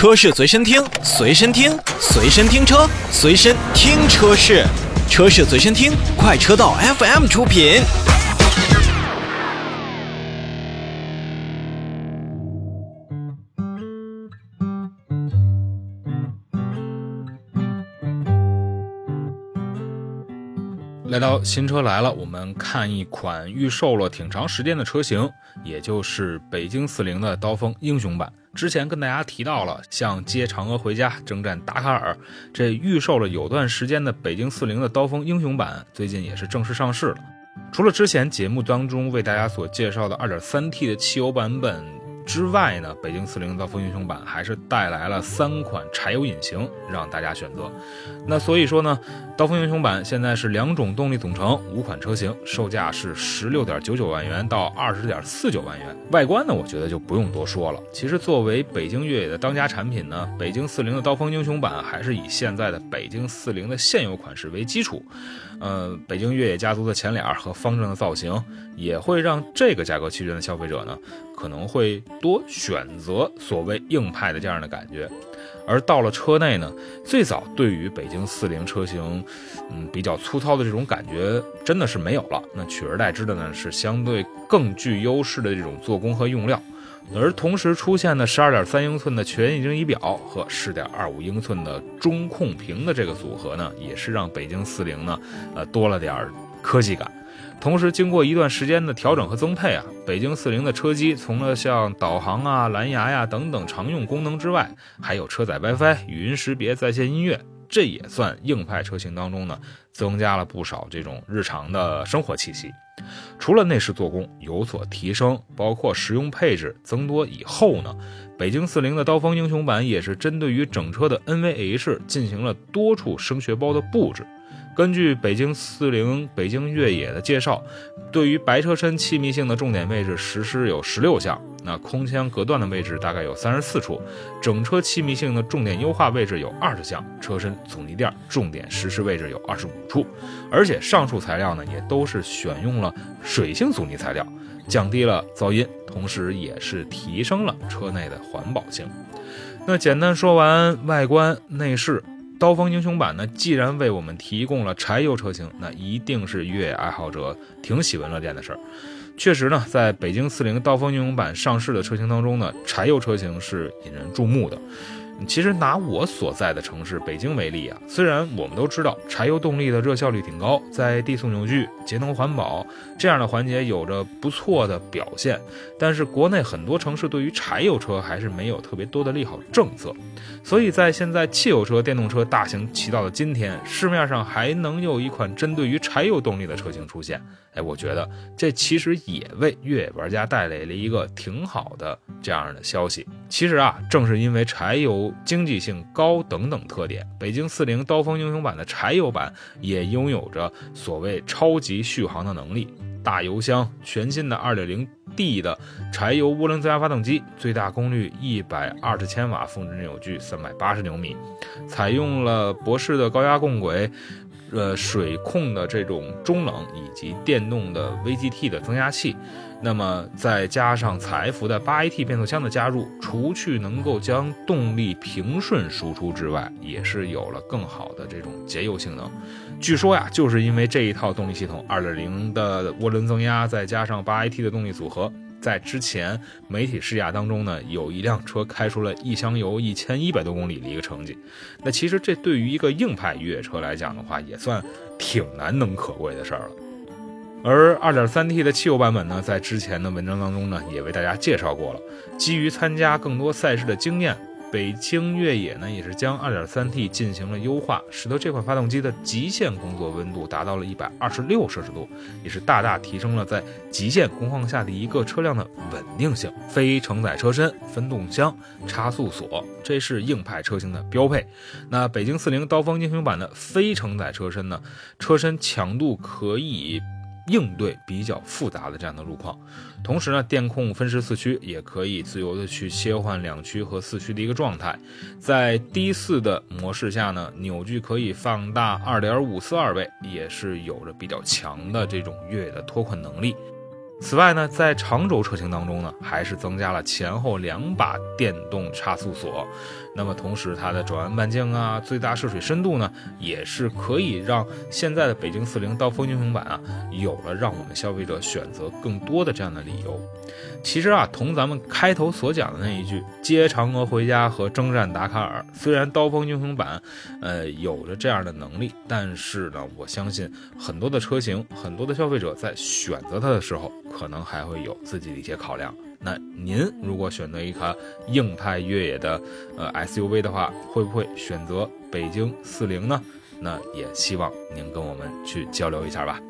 车市随身听，随身听，随身听车，随身听车市，车市随身听，快车道 FM 出品。来到新车来了，我们看一款预售了挺长时间的车型，也就是北京四零的刀锋英雄版。之前跟大家提到了，像接嫦娥回家、征战达喀尔，这预售了有段时间的北京四零的刀锋英雄版，最近也是正式上市了。除了之前节目当中为大家所介绍的 2.3T 的汽油版本。之外呢，北京四零刀锋英雄版还是带来了三款柴油引擎让大家选择。那所以说呢，刀锋英雄版现在是两种动力总成，五款车型，售价是十六点九九万元到二十点四九万元。外观呢，我觉得就不用多说了。其实作为北京越野的当家产品呢，北京四零的刀锋英雄版还是以现在的北京四零的现有款式为基础。呃，北京越野家族的前脸和方正的造型，也会让这个价格区间的消费者呢，可能会多选择所谓硬派的这样的感觉。而到了车内呢，最早对于北京四零车型，嗯，比较粗糙的这种感觉真的是没有了。那取而代之的呢，是相对更具优势的这种做工和用料。而同时出现的十二点三英寸的全液晶仪表和十点二五英寸的中控屏的这个组合呢，也是让北京四零呢，呃，多了点科技感。同时，经过一段时间的调整和增配啊，北京四零的车机，除了像导航啊、蓝牙呀等等常用功能之外，还有车载 WiFi、语音识别、在线音乐。这也算硬派车型当中呢，增加了不少这种日常的生活气息。除了内饰做工有所提升，包括实用配置增多以后呢，北京四零的刀锋英雄版也是针对于整车的 NVH 进行了多处声学包的布置。根据北京四零北京越野的介绍，对于白车身气密性的重点位置实施有十六项，那空腔隔断的位置大概有三十四处，整车气密性的重点优化位置有二十项，车身阻尼垫重点实施位置有二十五处，而且上述材料呢也都是选用了水性阻尼材料，降低了噪音，同时也是提升了车内的环保性。那简单说完外观内饰。刀锋英雄版呢，既然为我们提供了柴油车型，那一定是越野爱好者挺喜闻乐见的事儿。确实呢，在北京四零刀锋英雄版上市的车型当中呢，柴油车型是引人注目的。其实拿我所在的城市北京为例啊，虽然我们都知道柴油动力的热效率挺高，在低速扭矩、节能环保这样的环节有着不错的表现，但是国内很多城市对于柴油车还是没有特别多的利好政策，所以在现在汽油车、电动车大行其道的今天，市面上还能有一款针对于柴油动力的车型出现，哎，我觉得这其实也为越野玩家带来了一个挺好的这样的消息。其实啊，正是因为柴油。经济性高等等特点，北京四零刀锋英雄版的柴油版也拥有着所谓超级续航的能力。大油箱，全新的二.点零 D 的柴油涡轮增压发动机，最大功率一百二十千瓦，峰值扭矩三百八十牛米，采用了博世的高压共轨，呃，水控的这种中冷以及电动的 VGT 的增压器。那么再加上采孚的八 AT 变速箱的加入，除去能够将动力平顺输出之外，也是有了更好的这种节油性能。据说呀，就是因为这一套动力系统，二点零的涡轮增压，再加上八 AT 的动力组合，在之前媒体试驾当中呢，有一辆车开出了一箱油一千一百多公里的一个成绩。那其实这对于一个硬派越野车来讲的话，也算挺难能可贵的事儿了。而 2.3T 的汽油版本呢，在之前的文章当中呢，也为大家介绍过了。基于参加更多赛事的经验，北京越野呢，也是将 2.3T 进行了优化，使得这款发动机的极限工作温度达到了126摄氏度，也是大大提升了在极限工况下的一个车辆的稳定性。非承载车身、分动箱、差速锁，这是硬派车型的标配。那北京四零刀锋英雄版的非承载车身呢，车身强度可以。应对比较复杂的这样的路况，同时呢，电控分时四驱也可以自由的去切换两驱和四驱的一个状态。在低四的模式下呢，扭矩可以放大二点五四二倍，也是有着比较强的这种越野的脱困能力。此外呢，在长轴车型当中呢，还是增加了前后两把电动差速锁。那么同时，它的转弯半径啊，最大涉水深度呢，也是可以让现在的北京四零刀锋英雄版啊，有了让我们消费者选择更多的这样的理由。其实啊，同咱们开头所讲的那一句“接嫦娥回家”和“征战达喀尔”，虽然刀锋英雄版，呃，有着这样的能力，但是呢，我相信很多的车型，很多的消费者在选择它的时候。可能还会有自己的一些考量。那您如果选择一款硬派越野的呃 SUV 的话，会不会选择北京四零呢？那也希望您跟我们去交流一下吧。